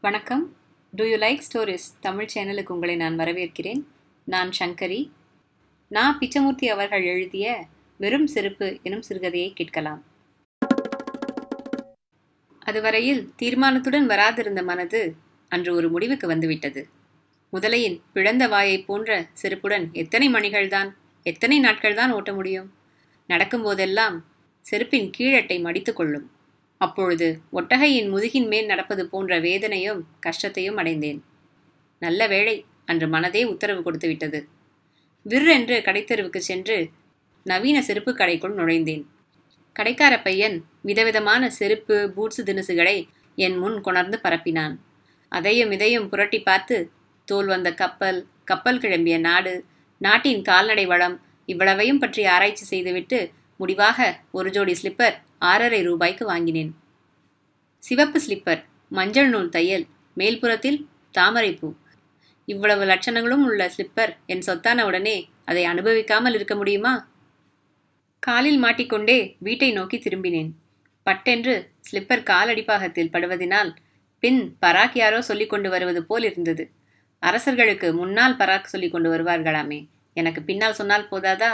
வணக்கம். Do you like stories Tamil சேனலுக்கு உங்களை நான் வரவேற்கிறேன். நான் சங்கரி. நான் பிச்சமூர்த்தி அவர்கள் எழுதிய வெறும் செருப்பு எனும் சிறுகதையை கேட்கலாம். அதுவரையில் தீர்மானத்துடன் வராதிருந்த மனது அன்று ஒரு முடிவுக்கு வந்துவிட்டது. முதலையின் பிழந்த வாயைப் போன்ற செருப்புடன் எத்தனை மணிகள்தான் எத்தனை நாட்கள்தான் ஓட்ட முடியும்? நடக்கும்போதெல்லாம் செருப்பின் கீழட்டை மடித்து கொள்ளும். அப்பொழுது ஒட்டகையின் முதுகின் மேல் நடப்பது போன்ற வேதனையும் கஷ்டத்தையும் அடைந்தேன். நல்ல வேளை அன்று மனதே உத்தரவு கொடுத்து விட்டது விற்றென்று கடைத்தெருவுக்கு சென்று நவீன செருப்பு கடைக்குள் நுழைந்தேன். கடைக்கார பையன் விதவிதமான செருப்பு பூட்ஸு தினுசுகளை என் முன் கொணர்ந்து பரப்பினான். அதையும் இதையும் புரட்டி பார்த்து தோல் வந்த கப்பல் கப்பல் கிளம்பிய நாடு நாட்டின் கால்நடை வளம் இவ்வளவையும் பற்றி ஆராய்ச்சி செய்துவிட்டு முடிவாக ஒரு ஜோடி ஸ்லிப்பர் ஆறரை ரூபாய்க்கு வாங்கினேன். சிவப்பு ஸ்லிப்பர் மஞ்சள் நூல் தையல் மேல்புறத்தில் தாமரைப்பூ இவ்வளவு லட்சணங்களும் உள்ள ஸ்லிப்பர் என் சொத்தான உடனே அதை அனுபவிக்காமல் இருக்க முடியுமா? காலில் மாட்டிக்கொண்டே வீட்டை நோக்கி திரும்பினேன். பட்டென்று ஸ்லிப்பர் காலடிப்பாகத்தில் படுவதினால் பின் பராக் யாரோ சொல்லிக் கொண்டு வருவது போல் இருந்தது. அரசர்களுக்கு முன்னால் பராக் சொல்லிக் கொண்டு வருவார்களாமே எனக்கு பின்னால் சொன்னால் போதாதா?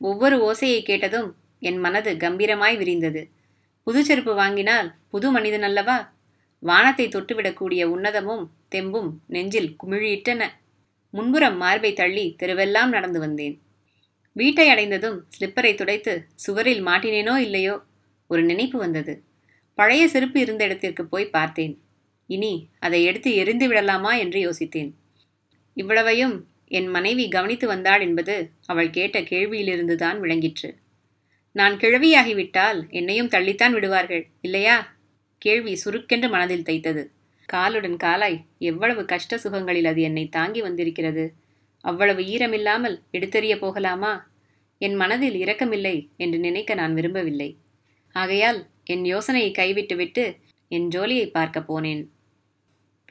ஒவ்வொரு ஓசையை கேட்டதும் என் மனது கம்பீரமாய் விரிந்தது. புது செருப்பு வாங்கினால் புது மனிதன் அல்லவா? வானத்தை தொட்டுவிடக்கூடிய உன்னதமும் தெம்பும் நெஞ்சில் குமிழியிட்டன. முன்புறம் மார்பை தள்ளி தெருவெல்லாம் நடந்து வந்தேன். வீட்டை அடைந்ததும் ஸ்லிப்பரை துடைத்து சுவரில் மாட்டினேனோ இல்லையோ? ஒரு நினைப்பு வந்தது. பழைய செருப்பு இருந்த இடத்திற்கு போய் பார்த்தேன். இனி அதை எடுத்து எரிந்து விடலாமா என்று யோசித்தேன். இவ்வளவையும் என் மனைவி கவனித்து வந்தாள் என்பது அவள் கேட்ட கேள்வியிலிருந்துதான் விளங்கிற்று. நான் கிழவியாகிவிட்டால் என்னையும் தள்ளித்தான் விடுவார்கள் இல்லையா? கேள்வி சுருக்கென்று மனதில் தைத்தது. காலுடன் காலாய் எவ்வளவு கஷ்ட சுகங்களில் அது என்னை தாங்கி வந்திருக்கிறது? அவ்வளவு ஈரமில்லாமல் எடுத்தெறிய போகலாமா? என் மனதில் இரக்கமில்லை என்று நினைக்க நான் விரும்பவில்லை. ஆகையால் என் யோசனையை கைவிட்டுவிட்டு என் ஜோலியை பார்க்க போனேன்.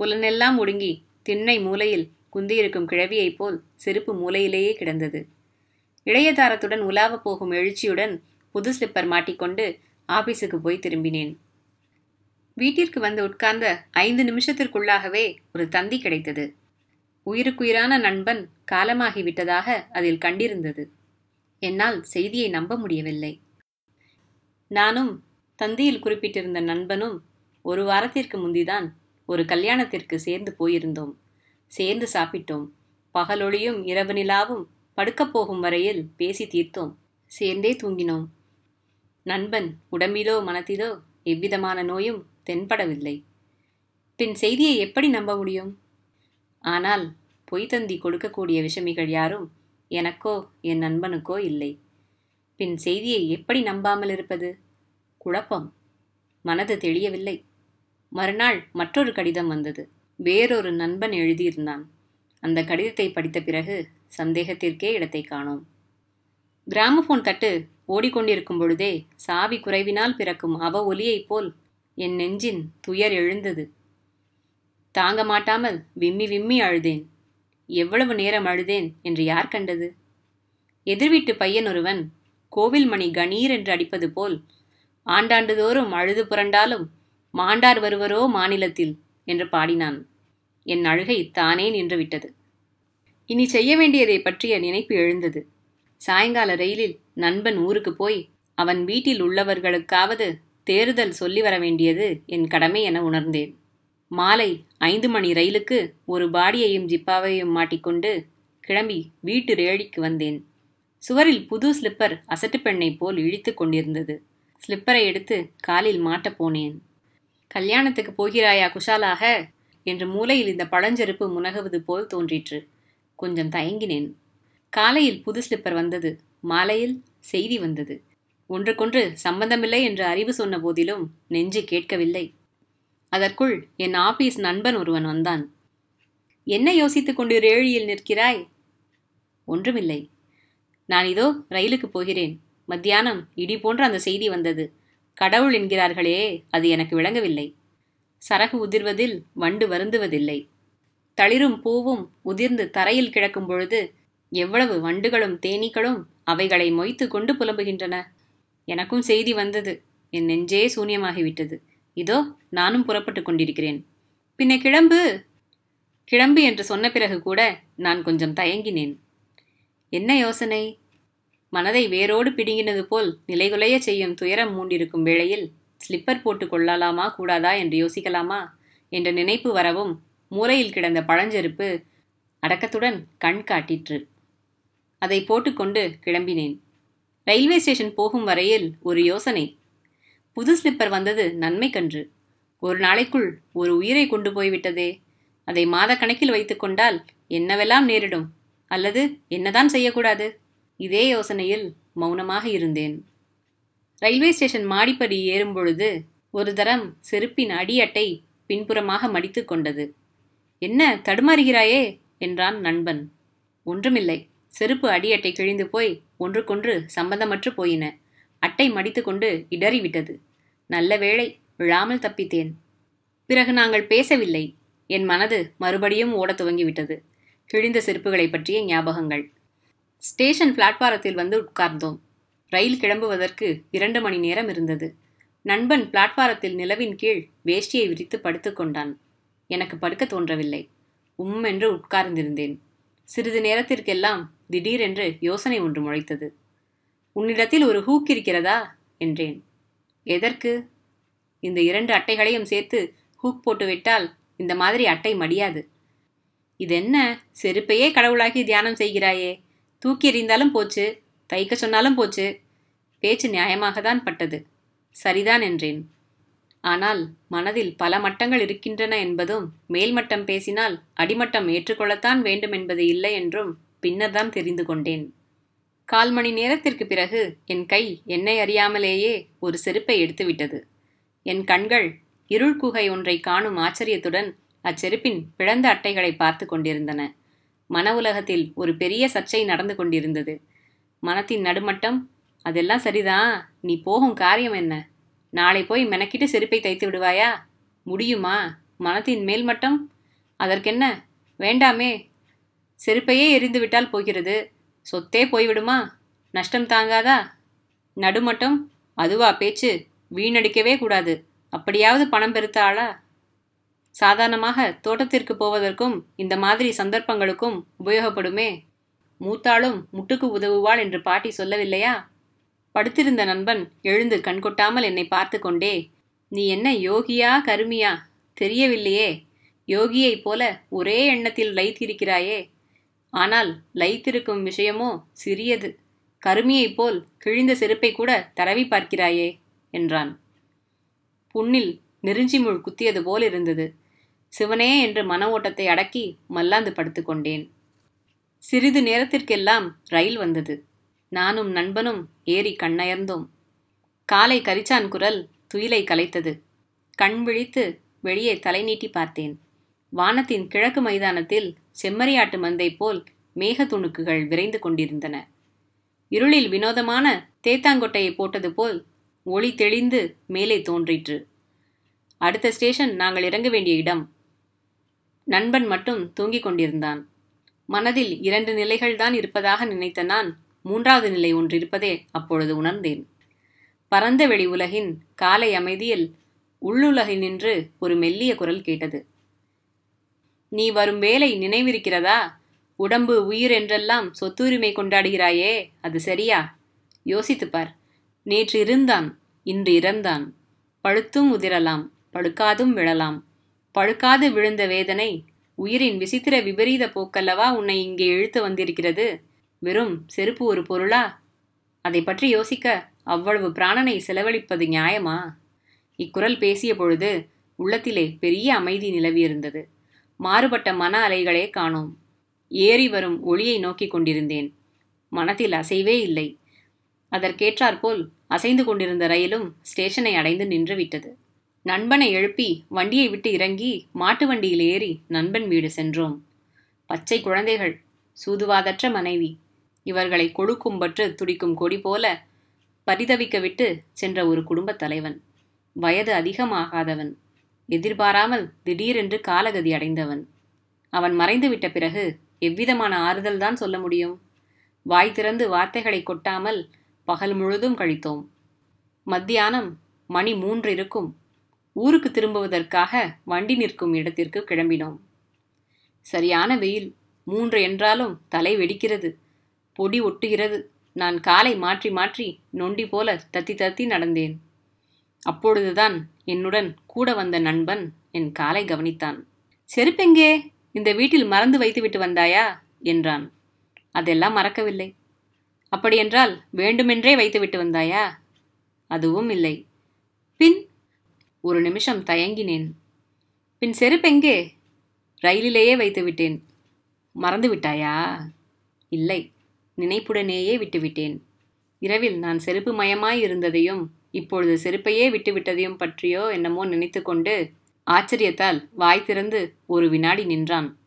புலனெல்லாம் ஒடுங்கி திண்ணை மூலையில் குந்தியிருக்கும் கிழவியைப் போல் செருப்பு மூலையிலேயே கிடந்தது. இளையதாரத்துடன் உலாவ போகும் எழுச்சியுடன் புது ஸ்லிப்பர் மாட்டிக்கொண்டு ஆபீஸுக்கு போய் திரும்பினேன். வீட்டிற்கு வந்து உட்கார்ந்த ஐந்து நிமிஷத்திற்குள்ளாகவே ஒரு தந்தி கிடைத்தது. உயிருக்குயிரான நண்பன் காலமாகிவிட்டதாக அதில் கண்டிருந்தது. என்னால் செய்தியை நம்ப முடியவில்லை. நானும் தந்தியில் குறிப்பிட்டிருந்த நண்பனும் ஒரு வாரத்திற்கு முந்திதான் ஒரு கல்யாணத்திற்கு சேர்ந்து போயிருந்தோம். சேர்ந்து சாப்பிட்டோம். பகலொளியும் இரவு நிலாவும் படுக்கப் போகும் வரையில் பேசி தீர்த்தோம். சேர்ந்தே தூங்கினோம். நண்பன் உடம்பிலோ மனத்திலோ எவ்விதமான நோயும் தென்படவில்லை. பின் செய்தியை எப்படி நம்ப முடியும்? ஆனால் பொய் தந்தி கொடுக்கக்கூடிய விஷமிகள் யாரும் எனக்கோ என் நண்பனுக்கோ இல்லை. பின் செய்தியை எப்படி நம்பாமல் இருப்பது? குழப்பம். மனது தெளியவில்லை. மறுநாள் மற்றொரு கடிதம் வந்தது. வேறொரு நண்பன் எழுதியிருந்தான். அந்த கடிதத்தை படித்த பிறகு சந்தேகத்திற்கே இடத்தை காணோம். கிராமபோன் தட்டு ஓடிக்கொண்டிருக்கும் பொழுதே சாவி குறைவினால் பிறக்கும் அவ ஒலியைப் போல் என் நெஞ்சின் துயர் எழுந்தது. தாங்க மாட்டாமல் விம்மி விம்மி அழுதேன். எவ்வளவு நேரம் அழுதேன் என்று யார் கண்டது? எதிர்வீட்டு பையன் ஒருவன் கோவில் மணி கணீர் என்று அடிப்பது போல் ஆண்டாண்டுதோறும் அழுது புரண்டாலும் மாண்டார் வருவரோ மாநிலத்தில் என்று பாடினான். என் அழுகை தானே நின்றுவிட்டது இனி செய்ய வேண்டியதை பற்றிய நினைப்பு எழுந்தது. சாயங்கால ரயிலில் நண்பன் ஊருக்கு போய் அவன் வீட்டில் உள்ளவர்களுக்காவது தேர்தல் சொல்லி வர வேண்டியது என் கடமை என உணர்ந்தேன். மாலை ஐந்து மணி ரயிலுக்கு ஒரு பாடியையும் ஜிப்பாவையும் மாட்டிக்கொண்டு கிளம்பி வீட்டு ரேழிக்கு வந்தேன். சுவரில் புது ஸ்லிப்பர் அசட்டு பெண்ணை போல் இழித்து கொண்டிருந்தது. ஸ்லிப்பரை எடுத்து காலில் மாட்டப் போனேன். கல்யாணத்துக்கு போகிறாயா குஷாலாக என்று மூலையில் இந்த பழஞ்செருப்பு முனகுவது போல் தோன்றிற்று. கொஞ்சம் தயங்கினேன். காலையில் புது ஸ்லிப்பர் வந்தது. மாலையில் செய்தி வந்தது. ஒன்றுக்கொன்று சம்பந்தமில்லை என்று அறிவு சொன்ன போதிலும் நெஞ்சு கேட்கவில்லை. அதற்குள் என் ஆபீஸ் நண்பன் ஒருவன் வந்தான். என்ன யோசித்துக் கொண்டு ரேழியில் நிற்கிறாய்? ஒன்றுமில்லை. நான் இதோ ரயிலுக்கு போகிறேன். மத்தியானம் இடி போன்ற அந்த செய்தி வந்தது. கடவுள் என்கிறார்களே அது எனக்கு விளங்கவில்லை. சரகு உதிர்வதில் வண்டு வருந்துவதில்லை. தளிரும் பூவும் உதிர்ந்து தரையில் கிடக்கும் பொழுது எவ்வளவு வண்டுகளும் தேனீக்களும் அவைகளை மொய்த்து கொண்டு புலம்புகின்றன. எனக்கும் செய்தி வந்தது. என் நெஞ்சே சூன்யமாகிவிட்டது. இதோ நானும் புறப்பட்டு கொண்டிருக்கிறேன். பின்ன கிளம்பு. கிளம்பு என்று சொன்ன பிறகு கூட நான் கொஞ்சம் தயங்கினேன். என்ன யோசனை? மனதை வேரோடு பிடுங்கினது போல் நிலைகுலைய செய்யும் துயரம் மூண்டிருக்கும் வேளையில் ஸ்லிப்பர் போட்டு கொள்ளலாமா கூடாதா என்று யோசிக்கலாமா? என்ற நினைப்பு வரவும் மூலையில் கிடந்த பழஞ்செருப்பு அடக்கத்துடன் கண் காட்டிற்று. அதை போட்டுக்கொண்டு கிளம்பினேன். ரயில்வே ஸ்டேஷன் போகும் வரையில் ஒரு யோசனை. புது ஸ்லிப்பர் வந்தது நன்மை கன்று. ஒரு நாளைக்குள் ஒரு உயிரை கொண்டு போய்விட்டதே. அதை மாதக்கணக்கில் வைத்துக்கொண்டால் என்னவெல்லாம் நேரிடும்? அல்லது என்னதான் செய்யக்கூடாது? இதே யோசனையில் மௌனமாக இருந்தேன். ரயில்வே ஸ்டேஷன் மாடிப்படி ஏறும் பொழுது ஒரு தரம் செருப்பின் அடியட்டை பின்புறமாக மடித்து கொண்டது. என்ன தடுமாறுகிறாயே? என்றான் நண்பன். ஒன்றுமில்லை. செருப்பு அடியட்டை கிழிந்து போய் ஒன்றுக்கொன்று சம்பந்தமற்று போயின. அட்டை மடித்து கொண்டு இடறிவிட்டது. நல்ல வேளை விழாமல் தப்பித்தேன். பிறகு நாங்கள் பேசவில்லை. என் மனது மறுபடியும் ஓடத் துவங்கிவிட்டது. கிழிந்த செருப்புகளை பற்றிய ஞாபகங்கள். ஸ்டேஷன் பிளாட்பாரத்தில் வந்து உட்கார்ந்தோம். ரயில் கிளம்புவதற்கு இரண்டு மணி நேரம் இருந்தது. நண்பன் பிளாட்பாரத்தில் நிலவின் கீழ் வேஷ்டியை விரித்து படுத்துக்கொண்டான் எனக்கு படுக்க தோன்றவில்லை. உம் என்று உட்கார்ந்திருந்தேன். சிறிது நேரத்திற்கெல்லாம் திடீரென்று யோசனை ஒன்று முளைத்தது. உன்னிடத்தில் ஒரு ஹூக் இருக்கிறதா? என்றேன். எதற்கு? இந்த இரண்டு அட்டைகளையும் சேர்த்து ஹூக் போட்டுவிட்டால் இந்த மாதிரி அட்டை மடியாது. இதென்ன? செருப்பையே கடவுளாக்கி தியானம் செய்கிறாயே. தூக்கி எறிந்தாலும் போச்சு. தைக்க சொன்னாலும் போச்சு. பேச்சு நியாயமாகத்தான் பட்டது. சரிதான் என்றேன். ஆனால் மனதில் பல மட்டங்கள் இருக்கின்றன என்பதும் மேல்மட்டம் பேசினால் அடிமட்டம் ஏற்றுக்கொள்ளத்தான் வேண்டும் என்பது இல்லை என்றும் பின்னர்தான் தெரிந்து கொண்டேன். கால் மணி நேரத்திற்கு பிறகு என் கை என்னை அறியாமலேயே ஒரு செருப்பை எடுத்துவிட்டது. என் கண்கள் இருள் குகை ஒன்றை காணும் ஆச்சரியத்துடன் அச்செருப்பின் பிளந்த அட்டைகளை பார்த்து கொண்டிருந்தன. மன உலகத்தில் ஒரு பெரிய சர்ச்சை நடந்து கொண்டிருந்தது. மனத்தின் நடுமட்டம் அதெல்லாம் சரிதான் நீ போகும் காரியம் என்ன? நாளை போய் மெனக்கிட்டு செருப்பை தைத்து விடுவாயா? முடியுமா? மனத்தின் மேல் மட்டம்? அதற்கென்ன? வேண்டாமே. செருப்பையே எரிந்து விட்டால் போகிறது. சொத்தே போய்விடுமா? நஷ்டம் தாங்காதா? நடுமட்டம்? அதுவா பேச்சு. வீணடிக்கவே கூடாது. அப்படியாவது பணம் பெருத்தாளா சாதாரணமாக தோட்டத்திற்கு போவதற்கும் இந்த மாதிரி சந்தர்ப்பங்களுக்கும் உபயோகப்படுமே. மூத்தாளும் முட்டுக்கு உதவுவாள் என்று பாட்டி சொல்லவில்லையா? படுத்திருந்த நண்பன் எழுந்து கண்கொட்டாமல் என்னை பார்த்து கொண்டே நீ என்ன யோகியா கருமியா? தெரியவில்லையே. யோகியைப் போல ஒரே எண்ணத்தில் லைத்திருக்கிறாயே ஆனால் லைத்திருக்கும் விஷயமோ சிறியது. கருமியைப் போல் கிழிந்த செருப்பை கூட தடவி பார்க்கிறாயே என்றான். புண்ணில் நெருஞ்சி முள் குத்தியது போல் இருந்தது. சிவனே என்று மன ஓட்டத்தை அடக்கி மல்லாந்து படுத்துக்கொண்டேன் சிறிது நேரத்திற்கெல்லாம் ரயில் வந்தது. நானும் நண்பனும் ஏறி கண்ணயர்ந்தோம். காலை கரிச்சான் குரல் துயிலை கலைத்தது. கண் விழித்து வெளியே தலை நீட்டி பார்த்தேன். வானத்தின் கிழக்கு மைதானத்தில் செம்மறியாட்டு மந்தை போல் மேக துணுக்குகள் விரைந்து கொண்டிருந்தன. இருளில் வினோதமான தேத்தாங்கொட்டையை போட்டது போல் ஒளி தெளிந்து மேலே தோன்றிற்று. அடுத்த ஸ்டேஷன் நாங்கள் இறங்க வேண்டிய இடம். நண்பன் மட்டும் தூங்கிக் கொண்டிருந்தான். மனதில் இரண்டு நிலைகள்தான் இருப்பதாக நினைத்த நான் மூன்றாவது நிலை ஒன்றிருப்பதே அப்பொழுது உணர்ந்தேன். பரந்த வெளி உலகின் காலை அமைதியில் உள்ளுலகினின்று ஒரு மெல்லிய குரல் கேட்டது. நீ வரும் வேலை நினைவிருக்கிறதா? உடம்பு உயிர் என்றெல்லாம் சொத்துரிமை கொண்டாடுகிறாயே அது சரியா? யோசித்துப் பார். நேற்று இருந்தான் இன்று இறந்தான். பழுத்தும் உதிரலாம் பழுக்காதும் விழலாம். பழுக்காது விழுந்த வேதனை உயிரின் விசித்திர விபரீத போக்கல்லவா உன்னை இங்கே இழுத்து வந்திருக்கிறது? வெறும் செருப்பு ஒரு பொருளா? அதை பற்றி யோசிக்க அவ்வளவு பிராணனை செலவழிப்பது நியாயமா? இக்குரல் பேசிய பொழுது உள்ளத்திலே பெரிய அமைதி நிலவியிருந்தது. மாறுபட்ட மன அலைகளே காணோம். ஏறி வரும் ஒளியை நோக்கிக் கொண்டிருந்தேன். மனத்தில் அசைவே இல்லை. அதற்கேற்றாற்போல் அசைந்து கொண்டிருந்த ரயிலும் ஸ்டேஷனை அடைந்து நின்றுவிட்டது. நண்பனை எழுப்பி வண்டியை விட்டு இறங்கி மாட்டு வண்டியில் ஏறி நண்பன் வீடு சென்றோம். பச்சை குழந்தைகள் சூதுவாதற்ற மனைவி இவர்களை கொழுக்கும்பற்று துடிக்கும் கொடி போல பரிதவிக்க விட்டு சென்ற ஒரு குடும்பத் தலைவன். வயது அதிகமாகாதவன். எதிர்பாராமல் திடீரென்று காலகதி அடைந்தவன். அவன் மறைந்துவிட்ட பிறகு எவ்விதமான ஆறுதல் தான் சொல்ல முடியும்? வாய் திறந்து வார்த்தைகளை கொட்டாமல் பகல் முழுதும் கழித்தோம். மத்தியானம் மணி மூன்று இருக்கும் ஊருக்கு திரும்புவதற்காக வண்டி நிற்கும் இடத்திற்கு கிளம்பினோம். சரியான வெயில் மூன்று என்றாலும் தலை வெடிக்கிறது. பொடி ஒட்டுகிறது. நான் காலை மாற்றி மாற்றி நொண்டி போல தத்தி தத்தி நடந்தேன். அப்பொழுதுதான் என்னுடன் கூட வந்த நண்பன் என் காலை கவனித்தான். செருப்பெங்கே? இந்த வீட்டில் மறந்து வைத்துவிட்டு வந்தாயா? என்றான். அதெல்லாம் மறக்கவில்லை. அப்படியென்றால் வேண்டுமென்றே வைத்துவிட்டு வந்தாயா? அதுவும் இல்லை. பின்? ஒரு நிமிஷம் தயங்கினேன். பின் செருப்பெங்கே? ரயிலிலேயே வைத்து விட்டேன். மறந்து விட்டாயா? இல்லை. நினைப்புடனேயே விட்டுவிட்டேன். இரவில் நான் செருப்பு மயமாய் இருந்ததையும் இப்பொழுது செருப்பையே விட்டுவிட்டதையும் பற்றியோ என்னமோ நினைத்து கொண்டு ஆச்சரியத்தால் வாய் திறந்து ஒரு வினாடி நின்றான்.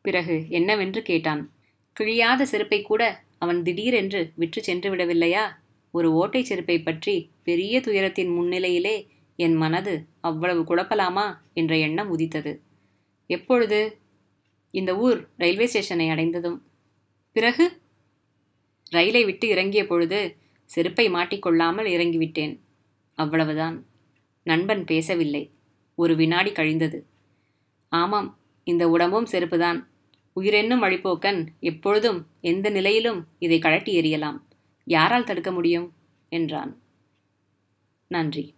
பிறகு என்னவென்று கேட்டான். கிழியாத செருப்பை கூட அவன் திடீரென்று விற்று சென்று விடவில்லையா? ஒரு ஓட்டை செருப்பை பற்றி பெரிய துயரத்தின் முன்னிலையிலே என் மனது அவ்வளவு குழப்பலாமா? என்ற எண்ணம் உதித்தது. எப்பொழுது? இந்த ஊர் ரயில்வே ஸ்டேஷனை அடைந்ததும். பிறகு? ரயிலை விட்டு இறங்கிய பொழுது செருப்பை மாட்டிக்கொள்ளாமல் இறங்கிவிட்டேன். அவ்வளவுதான். நண்பன் பேசவில்லை. ஒரு வினாடி கழிந்தது. ஆமாம் இந்த உடம்பும் செருப்புதான். உயிரென்னும் வழிப்போக்கன் எப்பொழுதும் எந்த நிலையிலும் இதை கழட்டி எறியலாம். யாரால் தடுக்க முடியும்? என்றான். நன்றி.